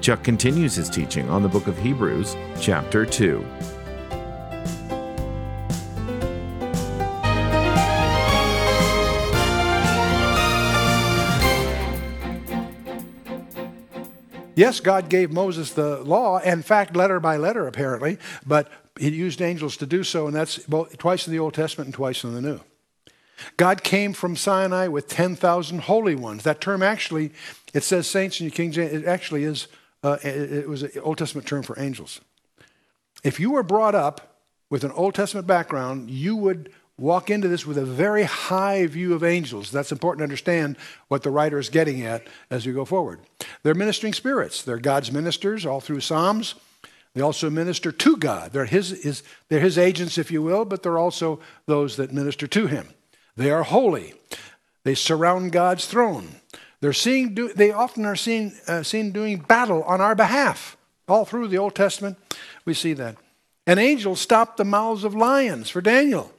Chuck continues his teaching on the book of Hebrews, chapter 2. Yes, God gave Moses the law, in fact, letter by letter, apparently, but he used angels to do so, and that's both, twice in the Old Testament and twice in the New. God came from Sinai with 10,000 holy ones. That term actually, it says saints in your King James, it actually is, uh, it, was an Old Testament term for angels. If you were brought up with an Old Testament background, you would walk into this with a very high view of angels. That's important to understand what the writer is getting at as we go forward. They're ministering spirits, they're God's ministers all through Psalms. They also minister to God. They're his, his, they're his agents, if you will, but they're also those that minister to him. They are holy. They surround God's throne. They're seeing, do, they often are seen, uh, seen doing battle on our behalf. All through the Old Testament, we see that. An angel stopped the mouths of lions for Daniel.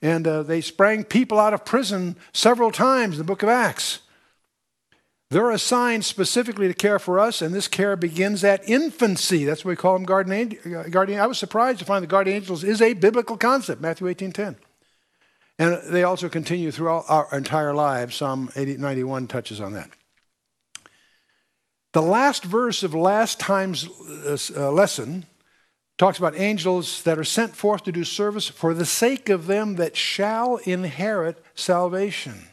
And uh, they sprang people out of prison several times in the book of Acts. They're assigned specifically to care for us, and this care begins at infancy. That's what we call them guardian, uh, guardian. I was surprised to find the guardian angels is a biblical concept, Matthew 18.10. And they also continue throughout our entire lives. Psalm 80, 91 touches on that. The last verse of last time's uh, lesson talks about angels that are sent forth to do service for the sake of them that shall inherit salvation.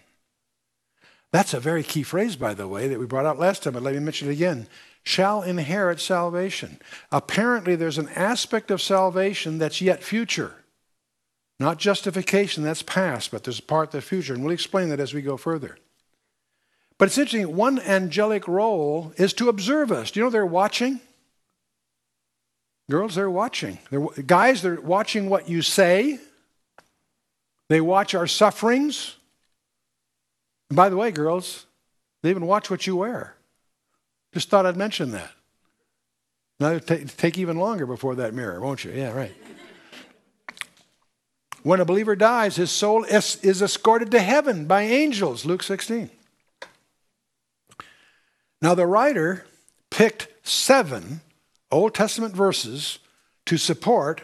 That's a very key phrase, by the way, that we brought out last time, but let me mention it again. Shall inherit salvation. Apparently, there's an aspect of salvation that's yet future. Not justification, that's past, but there's a part that's future, and we'll explain that as we go further. But it's interesting, one angelic role is to observe us. Do you know they're watching? Girls, they're watching. They're, guys, they're watching what you say. They watch our sufferings. And by the way, girls, they even watch what you wear. Just thought I'd mention that. Now it'll take, take even longer before that mirror, won't you? Yeah, right. When a believer dies, his soul is, is escorted to heaven by angels, Luke 16. Now, the writer picked seven Old Testament verses to support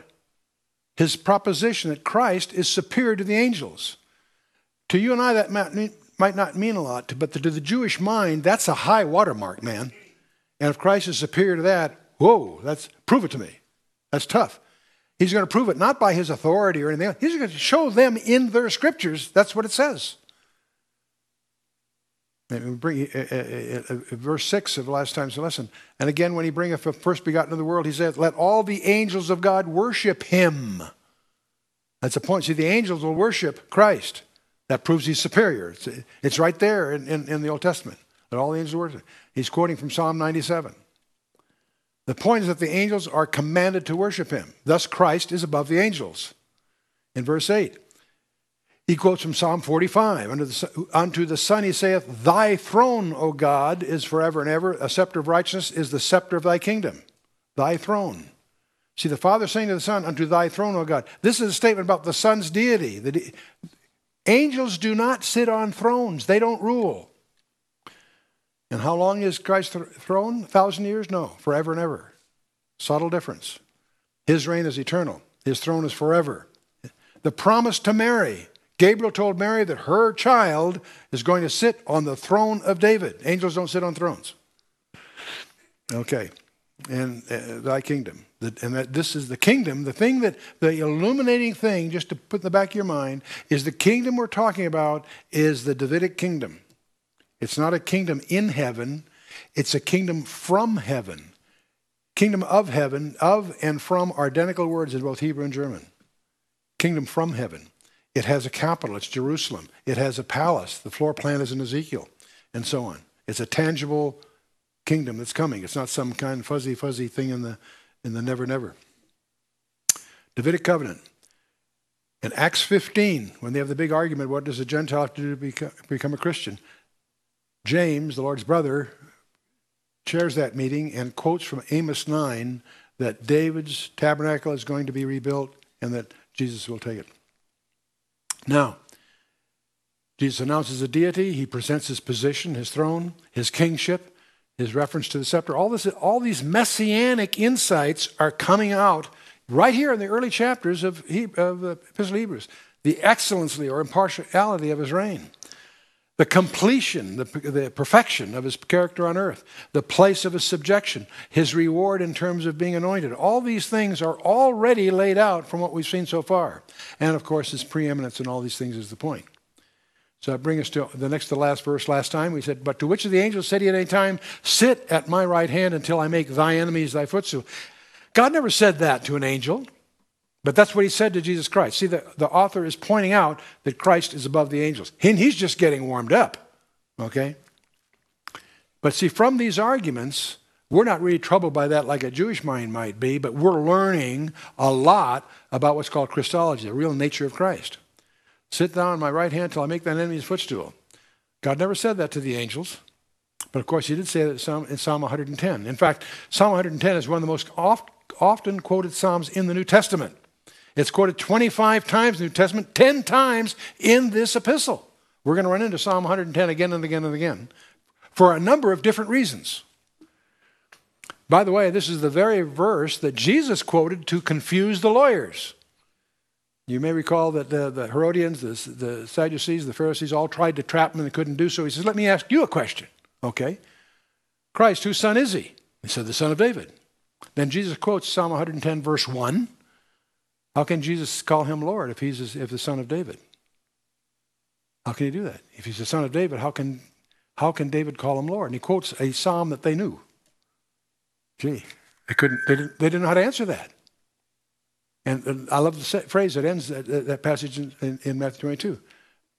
his proposition that Christ is superior to the angels. To you and I, that might not mean a lot, but to the Jewish mind, that's a high watermark, man. And if Christ is superior to that, whoa, that's prove it to me. That's tough. He's going to prove it not by his authority or anything else. He's going to show them in their scriptures. That's what it says. Bring, verse 6 of last time's lesson. And again, when he bringeth the first begotten of the world, he said, Let all the angels of God worship him. That's the point. See, the angels will worship Christ. That proves he's superior. It's, it's right there in, in, in, the Old Testament. That all the angels worship. He's quoting from Psalm 97. The point is that the angels are commanded to worship him. Thus, Christ is above the angels. In verse 8, he quotes from Psalm 45 Unto the, Son he saith, Thy throne, O God, is forever and ever. A scepter of righteousness is the scepter of thy kingdom. Thy throne. See, the Father saying to the Son, Unto thy throne, O God. This is a statement about the Son's deity. The de- Angels do not sit on thrones, they don't rule. And how long is Christ's th- throne? A thousand years? No, forever and ever. Subtle difference. His reign is eternal, his throne is forever. The promise to Mary Gabriel told Mary that her child is going to sit on the throne of David. Angels don't sit on thrones. Okay. And uh, thy kingdom. And that this is the kingdom. The thing that, the illuminating thing, just to put in the back of your mind, is the kingdom we're talking about is the Davidic kingdom. It's not a kingdom in heaven, it's a kingdom from heaven. Kingdom of heaven, of and from are identical words in both Hebrew and German. Kingdom from heaven. It has a capital, it's Jerusalem. It has a palace, the floor plan is in Ezekiel, and so on. It's a tangible kingdom that's coming. It's not some kind of fuzzy, fuzzy thing in the, in the never, never. Davidic covenant. In Acts 15, when they have the big argument, what does a Gentile have to do to become, become a Christian? James, the Lord's brother, chairs that meeting and quotes from Amos 9 that David's tabernacle is going to be rebuilt and that Jesus will take it. Now, Jesus announces a deity. He presents his position, his throne, his kingship, his reference to the scepter. All, this, all these messianic insights are coming out right here in the early chapters of, he, of the Epistle Hebrews. The excellency or impartiality of his reign the completion, the, the, perfection of his character on earth, the place of his subjection, his reward in terms of being anointed. All these things are already laid out from what we've seen so far. And of course, his preeminence in all these things is the point. So that brings us to the next to last verse. Last time we said, But to which of the angels said he at any time, Sit at my right hand until I make thy enemies thy footstool? God never said that to an angel. But that's what he said to Jesus Christ. See, the, the author is pointing out that Christ is above the angels. And he's just getting warmed up. Okay? But see, from these arguments, we're not really troubled by that like a Jewish mind might be, but we're learning a lot about what's called Christology, the real nature of Christ. Sit down on my right hand till I make thine enemy's footstool. God never said that to the angels. But of course, he did say that in Psalm 110. In fact, Psalm 110 is one of the most oft, often quoted Psalms in the New Testament. It's quoted 25 times in the New Testament, 10 times in this epistle. We're going to run into Psalm 110 again and again and again for a number of different reasons. By the way, this is the very verse that Jesus quoted to confuse the lawyers. You may recall that the, the Herodians, the, the Sadducees, the Pharisees all tried to trap him and they couldn't do so. He says, Let me ask you a question. Okay. Christ, whose son is he? He said, The son of David. Then Jesus quotes Psalm 110, verse 1. How can Jesus call him Lord if he's if the son of David? How can he do that? If he's the son of David, how can how can David call him Lord? And he quotes a psalm that they knew. Gee, they couldn't. They didn't. They didn't know how to answer that. And, I love the phrase that ends that, that passage in, in, in Matthew 22.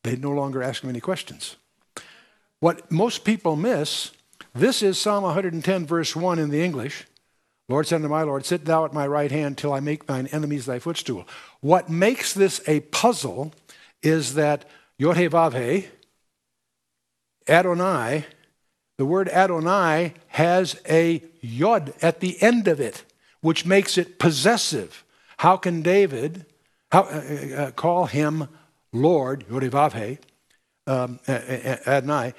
They no longer ask him any questions. What most people miss. This is Psalm 110, verse 1 in the English. Lord said unto my Lord, Sit thou at my right hand till I make thine enemies thy footstool. What makes this a puzzle is that Yod-Heh-Vav-Heh, Adonai, the word Adonai has a Yod at the end of it, which makes it possessive. How can David how, uh, uh, uh call him Lord, Yod-Heh-Vav-Heh, um, Adonai,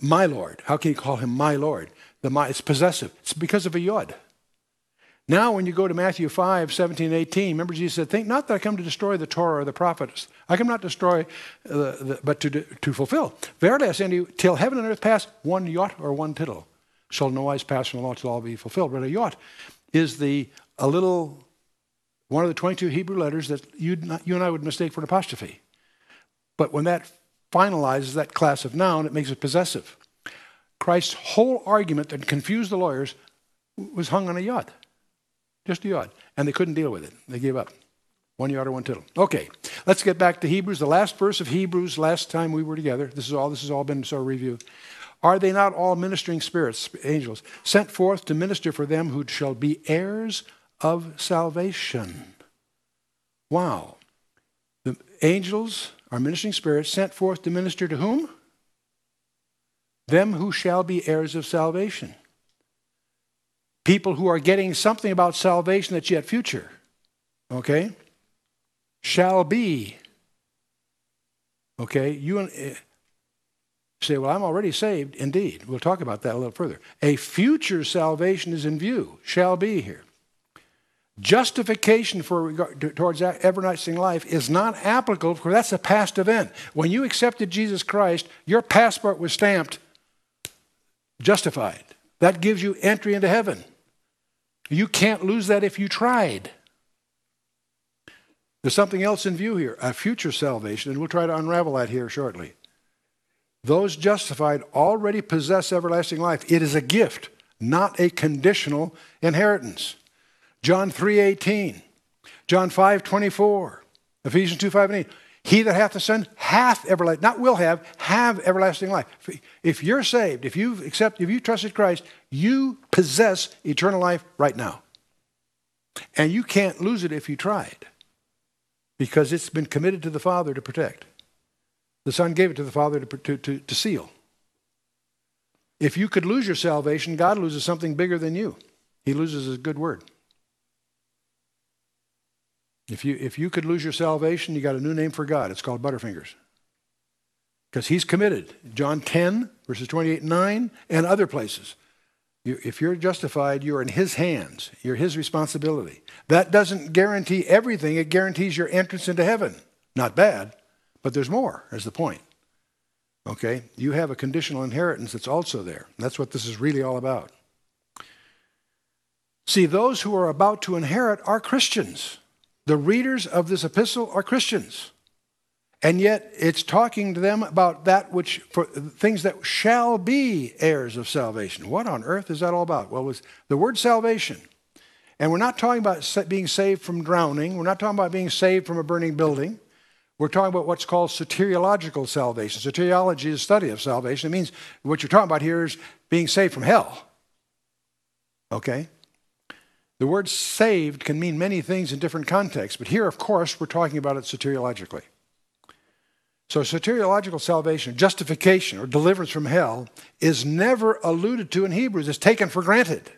my Lord? How can he call him my Lord? The it's possessive. It's because of a yod. Now, when you go to Matthew 5, 17, 18, remember Jesus said, Think not that I come to destroy the Torah or the prophets. I come not to destroy, uh, the, but to, to fulfill. Verily I say unto you, till heaven and earth pass, one jot or one tittle shall no wise pass from the law till all be fulfilled. But a jot is the a little one of the 22 Hebrew letters that you you and I would mistake for an apostrophe. But when that finalizes that class of noun, it makes it possessive. Christ's whole argument that confused the lawyers was hung on a yod, just a yod, and they couldn't deal with it. They gave up. One yod or one tittle. Okay, let's get back to Hebrews. The last verse of Hebrews, last time we were together. This is all. This has all been of review. Are they not all ministering spirits, angels, sent forth to minister for them who shall be heirs of salvation? Wow. The angels are ministering spirits sent forth to minister to whom? Them who shall be heirs of salvation. People who are getting something about salvation that's yet future. Okay? Shall be. Okay? You uh, say, well, I'm already saved. Indeed. We'll talk about that a little further. A future salvation is in view. Shall be here. Justification for regard, towards everlasting life is not applicable because that's a past event. When you accepted Jesus Christ, your passport was stamped justified. That gives you entry into heaven. You can't lose that if you tried. There's something else in view here a future salvation, and we'll try to unravel that here shortly. Those justified already possess everlasting life. It is a gift, not a conditional inheritance. John 3:18, John 5:24, Ephesians 2, 5 and 8. He that hath the Son hath everlasting, life, not will have, have everlasting life. If you're saved, if you've accepted, if you trusted Christ, you possess eternal life right now. And you can't lose it if you tried, because it's been committed to the Father to protect. The Son gave it to the Father to, to, to, to seal. If you could lose your salvation, God loses something bigger than you. He loses his good word. If you, if you could lose your salvation, you got a new name for God. It's called Butterfingers. Because he's committed. John 10, verses 28 and 9, and other places. You, if you're justified, you're in his hands. You're his responsibility. That doesn't guarantee everything, it guarantees your entrance into heaven. Not bad, but there's more, is the point. Okay? You have a conditional inheritance that's also there. That's what this is really all about. See, those who are about to inherit are Christians. The readers of this epistle are Christians. And yet it's talking to them about that which, for things that shall be heirs of salvation. What on earth is that all about? Well, was the word salvation. And we're not talking about being saved from drowning. We're not talking about being saved from a burning building. We're talking about what's called soteriological salvation. Soteriology is study of salvation. It means what you're talking about here is being saved from hell. Okay? The word saved can mean many things in different contexts, but here, of course, we're talking about it soteriologically. So, soteriological salvation, justification, or deliverance from hell is never alluded to in Hebrews. It's taken for granted.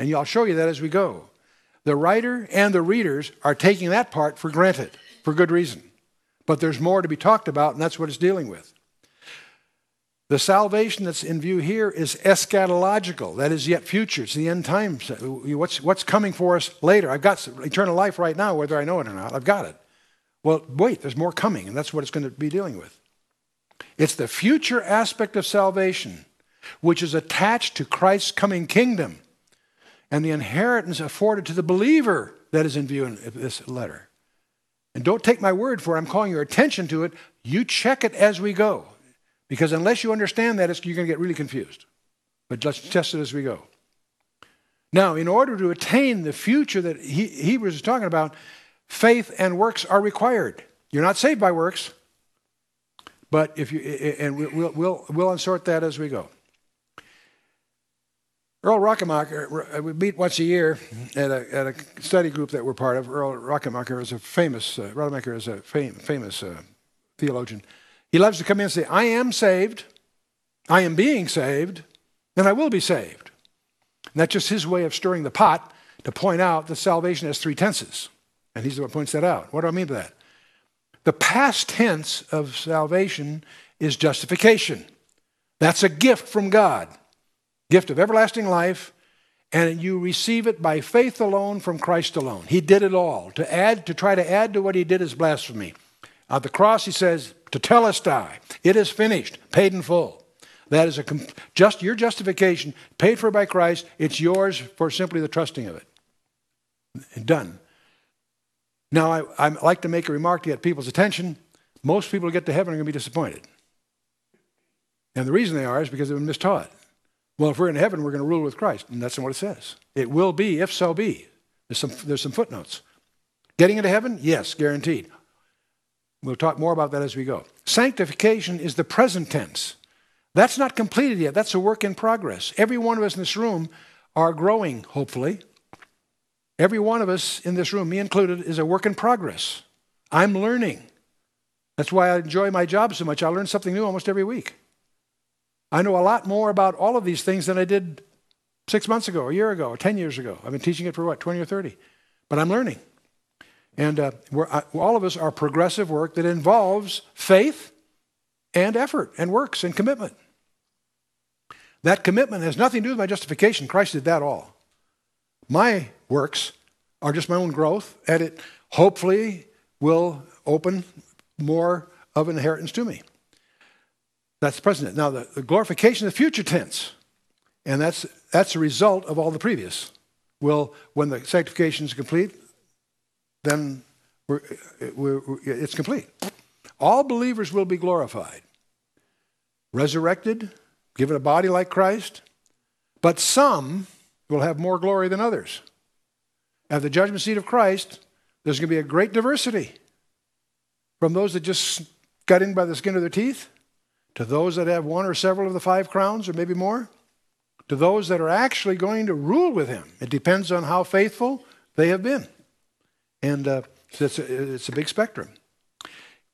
And I'll show you that as we go. The writer and the readers are taking that part for granted for good reason. But there's more to be talked about, and that's what it's dealing with. The salvation that's in view here is eschatological, that is yet future. It's the end times. What's, what's coming for us later? I've got eternal life right now, whether I know it or not. I've got it. Well, wait, there's more coming, and that's what it's going to be dealing with. It's the future aspect of salvation, which is attached to Christ's coming kingdom and the inheritance afforded to the believer that is in view in this letter. And don't take my word for it, I'm calling your attention to it. You check it as we go. Because unless you understand that, you're going to get really confused. But let's test it as we go. Now, in order to attain the future that he, Hebrews is talking about, faith and works are required. You're not saved by works, but if you and we'll we'll we'll unsort that as we go. Earl Radmacher, we meet once a year at a, at a study group that we're part of. Earl Radmacher is a famous, uh, Radmacher is a fam- famous uh, theologian. He loves to come in and say, I am saved, I am being saved, and I will be saved. And that's just his way of stirring the pot to point out that salvation has three tenses. And he's the one who points that out. What do I mean by that? The past tense of salvation is justification. That's a gift from God, gift of everlasting life, and you receive it by faith alone from Christ alone. He did it all. To add, to try to add to what he did is blasphemy. At the cross, he says, tetelestai. It is finished, paid in full. That is a just your justification, paid for by Christ. It's yours for simply the trusting of it. Done. Now, I, I like to make a remark to get people's attention. Most people who get to heaven are going to be disappointed. And the reason they are is because they've been mistaught. Well, if we're in heaven, we're going to rule with Christ. And that's not what it says. It will be, if so be. There's some, there's some footnotes. Getting into heaven? Yes, guaranteed. We'll talk more about that as we go. Sanctification is the present tense. That's not completed yet. That's a work in progress. Every one of us in this room are growing, hopefully. Every one of us in this room, me included, is a work in progress. I'm learning. That's why I enjoy my job so much. I learn something new almost every week. I know a lot more about all of these things than I did six months ago, a year ago, or 10 years ago. I've been teaching it for what, 20 or 30? But I'm learning. And uh, uh, all of us are progressive work that involves faith and effort and works and commitment. That commitment has nothing to do with my justification. Christ did that all. My works are just my own growth, and it hopefully will open more of inheritance to me. That's the present. Now, the, the glorification is the future tense, and that's, that's a result of all the previous. Will, when the sanctification is complete, then we're, we're, it's complete. All believers will be glorified, resurrected, given a body like Christ, but some will have more glory than others. At the judgment seat of Christ, there's going to be a great diversity. from those that just got in by the skin of their teeth to those that have one or several of the five crowns or maybe more to those that are actually going to rule with him. It depends on how faithful they have been. And uh, it's, a, it's a big spectrum.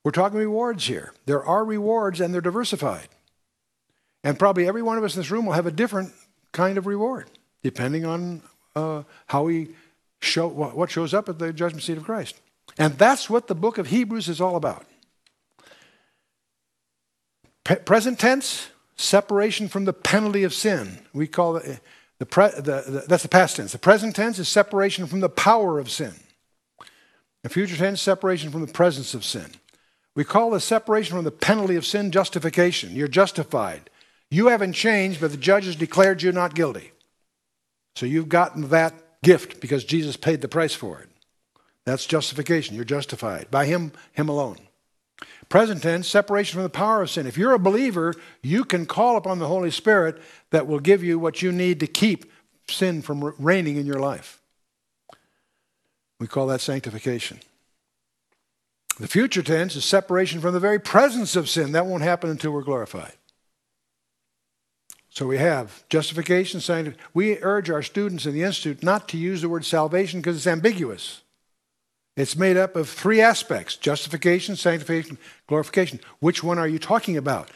We're talking rewards here. There are rewards and they're diversified. And probably every one of us in this room will have a different kind of reward, depending on uh, how we show what shows up at the judgment seat of Christ. And that's what the book of Hebrews is all about. P- present tense, separation from the penalty of sin. We call it the, pre, the, the, that's the past tense. The present tense is separation from the power of sin. Future tense, separation from the presence of sin. We call the separation from the penalty of sin justification. You're justified. You haven't changed, but the judge has declared you not guilty. So you've gotten that gift because Jesus paid the price for it. That's justification. You're justified by Him, Him alone. Present tense, separation from the power of sin. If you're a believer, you can call upon the Holy Spirit that will give you what you need to keep sin from reigning in your life. We call that sanctification. The future tense is separation from the very presence of sin. That won't happen until we're glorified. So we have justification, sanctification. We urge our students in the Institute not to use the word salvation because it's ambiguous. It's made up of three aspects justification, sanctification, glorification. Which one are you talking about?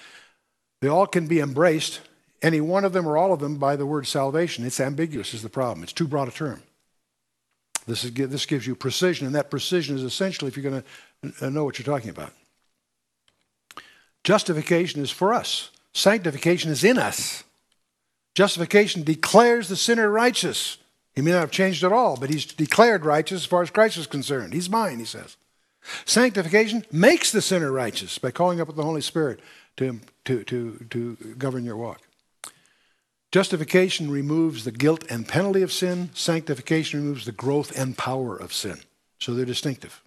They all can be embraced, any one of them or all of them, by the word salvation. It's ambiguous, is the problem. It's too broad a term. This, is, this gives you precision, and that precision is essentially if you're going to uh, know what you're talking about. Justification is for us, sanctification is in us. Justification declares the sinner righteous. He may not have changed at all, but he's declared righteous as far as Christ is concerned. He's mine, he says. Sanctification makes the sinner righteous by calling up the Holy Spirit to, to, to, to govern your walk. Justification removes the guilt and penalty of sin. Sanctification removes the growth and power of sin. So they're distinctive.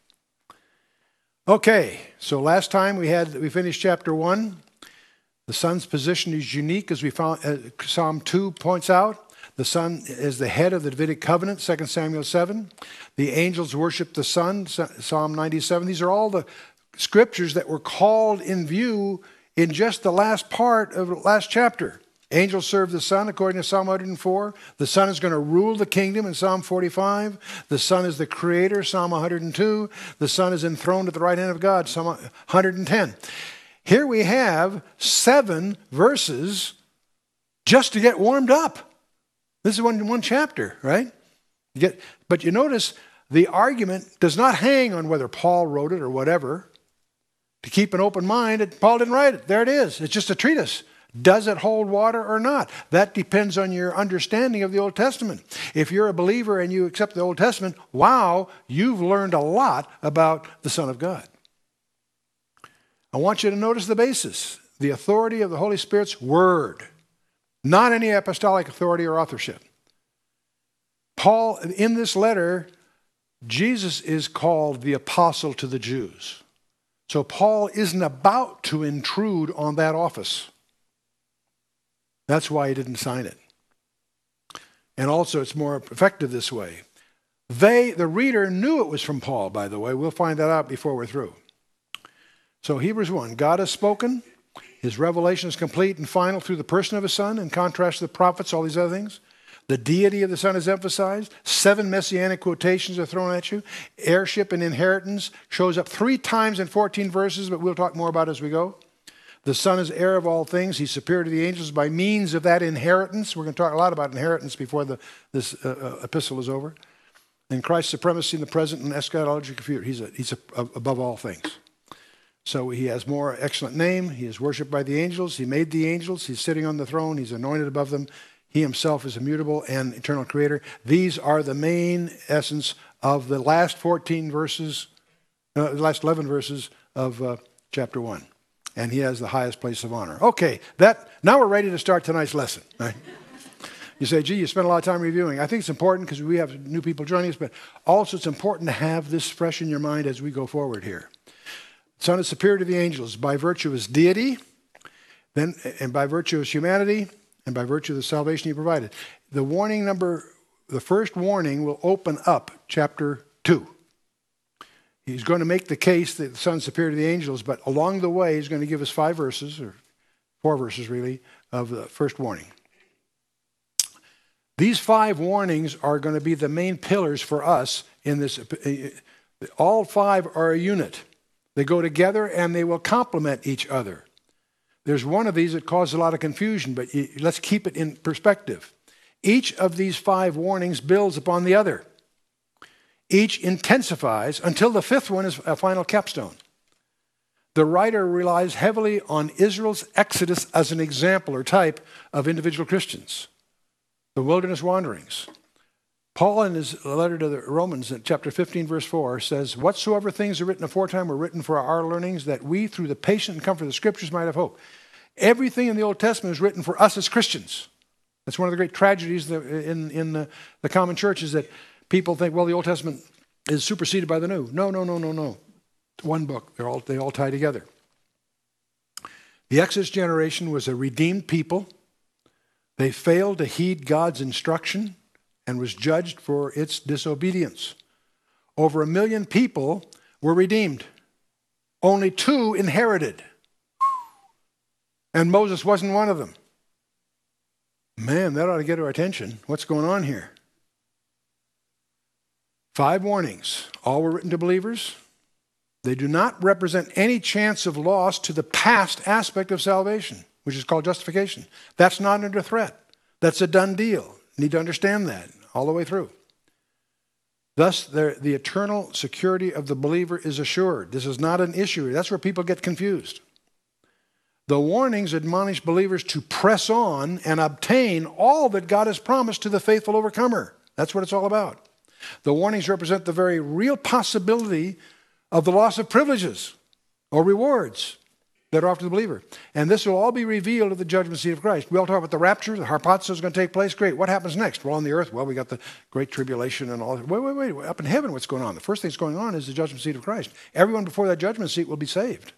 Okay, so last time we had we finished chapter one. The son's position is unique, as we found uh, Psalm two points out. The Son is the head of the Davidic covenant, 2 Samuel 7. The angels worship the Son, Psalm 97. These are all the scriptures that were called in view in just the last part of the last chapter. Angels serve the Son, according to Psalm 104. The Son is going to rule the kingdom in Psalm 45. The Son is the creator, Psalm 102. The Son is enthroned at the right hand of God, Psalm 110. Here we have seven verses just to get warmed up. This is one, one chapter, right? You get, but you notice the argument does not hang on whether Paul wrote it or whatever. To keep an open mind, Paul didn't write it. There it is. It's just a treatise. Does it hold water or not? That depends on your understanding of the Old Testament. If you're a believer and you accept the Old Testament, wow, you've learned a lot about the Son of God. I want you to notice the basis the authority of the Holy Spirit's Word not any apostolic authority or authorship. Paul, in this letter, Jesus is called the apostle to the Jews. So Paul isn't about to intrude on that office. That's why he didn't sign it. And also, it's more effective this way. They, the reader, knew it was from Paul, by the way. We'll find that out before we're through. So, Hebrews 1 God has spoken, his revelation is complete and final through the person of his Son, in contrast to the prophets, all these other things. The deity of the Son is emphasized. Seven messianic quotations are thrown at you. Heirship and inheritance shows up three times in 14 verses, but we'll talk more about as we go. The Son is heir of all things. He's superior to the angels by means of that inheritance. We're going to talk a lot about inheritance before the, this uh, uh epistle is over. And Christ's supremacy in the present and eschatological future. He's, a, he's a, above all things. So he has more excellent name. He is worshipped by the angels. He made the angels. He's sitting on the throne. He's anointed above them. He himself is immutable and eternal creator. These are the main essence of the last 14 verses, uh, the last 11 verses of uh, chapter 1. And he has the highest place of honor. Okay, that now we're ready to start tonight's lesson. Right? You say, gee, you spent a lot of time reviewing. I think it's important because we have new people joining us, but also it's important to have this fresh in your mind as we go forward here. Son is superior to the angels by virtue of his deity, then, and by virtue of his humanity, and by virtue of the salvation he provided. The warning number, the first warning will open up chapter 2. He's going to make the case that the Son's superior to the angels, but along the way, he's going to give us five verses, or four verses really, of the first warning. These five warnings are going to be the main pillars for us in this. Uh, all five are a unit. They go together and they will complement each other. There's one of these that causes a lot of confusion, but let's keep it in perspective. Each of these five warnings builds upon the other. Each intensifies until the fifth one is a final capstone. The writer relies heavily on Israel's exodus as an example or type of individual Christians, the wilderness wanderings. Paul, in his letter to the Romans, in chapter 15, verse 4, says, Whatsoever things are written aforetime were written for our learnings, that we, through the patient and comfort of the Scriptures, might have hope. Everything in the Old Testament is written for us as Christians. That's one of the great tragedies in, in the, the common church is that people think, well, the Old Testament is superseded by the New. No, no, no, no, no. One book. They're all, they all tie together. The Exodus generation was a redeemed people. They failed to heed God's instruction and was judged for its disobedience. Over a million people were redeemed. Only two inherited. And Moses wasn't one of them. Man, that ought to get our attention. What's going on here? Five warnings. All were written to believers. They do not represent any chance of loss to the past aspect of salvation, which is called justification. That's not under threat. That's a done deal. Need to understand that all the way through. Thus, the, the eternal security of the believer is assured. This is not an issue. That's where people get confused. The warnings admonish believers to press on and obtain all that God has promised to the faithful overcomer. That's what it's all about. The warnings represent the very real possibility of the loss of privileges or rewards that are offered to the believer. And this will all be revealed at the judgment seat of Christ. We all talk about the rapture, the harpazo is going to take place. Great. What happens next? Well, on the earth, well, we got the great tribulation and all that. Wait, wait, wait. Up in heaven, what's going on? The first thing that's going on is the judgment seat of Christ. Everyone before that judgment seat will be saved.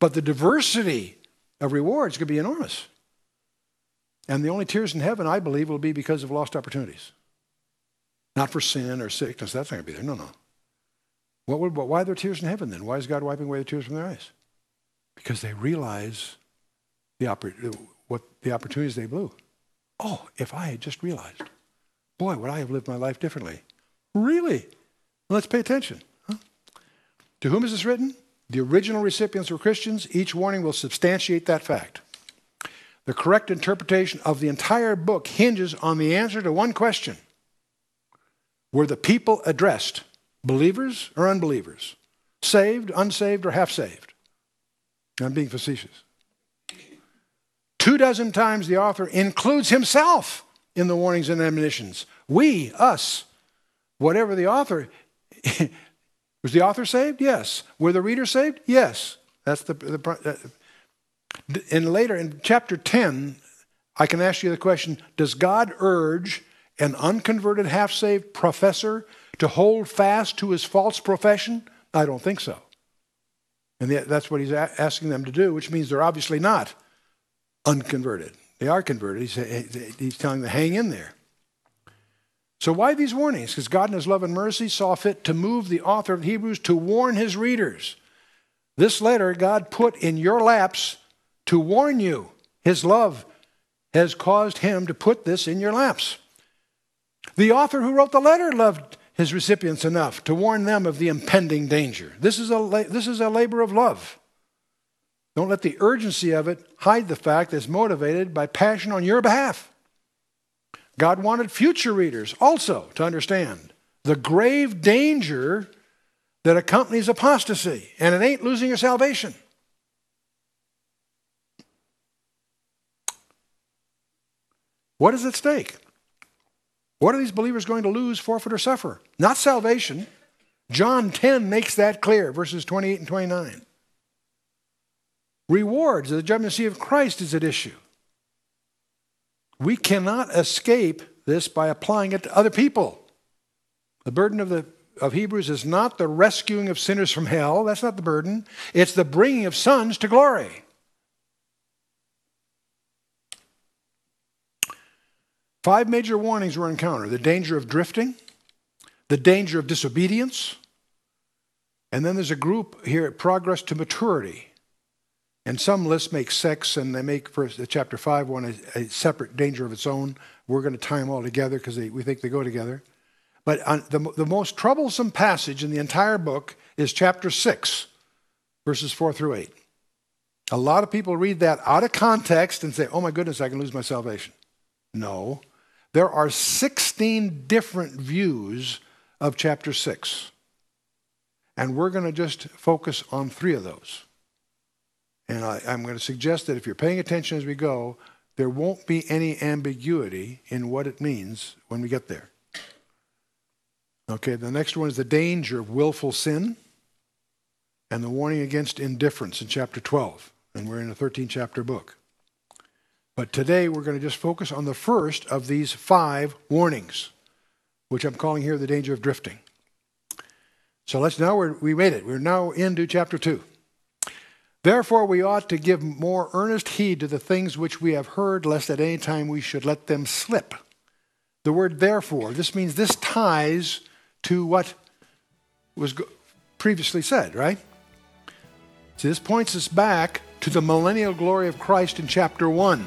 But the diversity of rewards could be enormous. And the only tears in heaven, I believe, will be because of lost opportunities. Not for sin or sickness. That's not going to be there. No, no. What would, why are there tears in heaven then? Why is God wiping away the tears from their eyes? Because they realize the, oppor- what, the opportunities they blew. Oh, if I had just realized, boy, would I have lived my life differently. Really? Let's pay attention. Huh? To whom is this written? The original recipients were Christians. Each warning will substantiate that fact. The correct interpretation of the entire book hinges on the answer to one question were the people addressed believers or unbelievers? Saved, unsaved, or half saved? I'm being facetious. Two dozen times the author includes himself in the warnings and admonitions. We, us, whatever the author. was the author saved? Yes. Were the readers saved? Yes. That's the, the and later in chapter 10, I can ask you the question Does God urge an unconverted, half saved professor to hold fast to his false profession? I don't think so. And that's what he's asking them to do, which means they're obviously not unconverted. They are converted. He's, he's telling them to hang in there. So, why these warnings? Because God, in His love and mercy, saw fit to move the author of Hebrews to warn his readers. This letter God put in your laps to warn you. His love has caused Him to put this in your laps. The author who wrote the letter loved his recipients enough to warn them of the impending danger. This is a, this is a labor of love. Don't let the urgency of it hide the fact that it's motivated by passion on your behalf. God wanted future readers also to understand the grave danger that accompanies apostasy, and it ain't losing your salvation. What is at stake? What are these believers going to lose, forfeit, or suffer? Not salvation. John 10 makes that clear, verses 28 and 29. Rewards, the judgment seat of Christ is at issue. We cannot escape this by applying it to other people. The burden of, the, of Hebrews is not the rescuing of sinners from hell, that's not the burden. It's the bringing of sons to glory. Five major warnings were encountered the danger of drifting, the danger of disobedience, And then there's a group here at Progress to Maturity. And some lists make sex and they make first, uh, chapter 5 one a, a separate danger of its own. We're going to tie them all together because we think they go together. But the, the most troublesome passage in the entire book is chapter 6, verses 4 through 8. A lot of people read that out of context and say, oh my goodness, I can lose my salvation. No. There are 16 different views of chapter 6. And we're going to just focus on three of those. And I, am going to suggest that if you're paying attention as we go, there won't be any ambiguity in what it means when we get there. Okay, the next one is the danger of willful sin and the warning against indifference in chapter 12. And we're in a 13 chapter book. But today we're going to just focus on the first of these five warnings, which I'm calling here the danger of drifting. So let's now, we made it. We're now into chapter 2. Therefore, we ought to give more earnest heed to the things which we have heard, lest at any time we should let them slip. The word therefore, this means this ties to what was previously said, right? So this points us back to the millennial glory of Christ in chapter 1.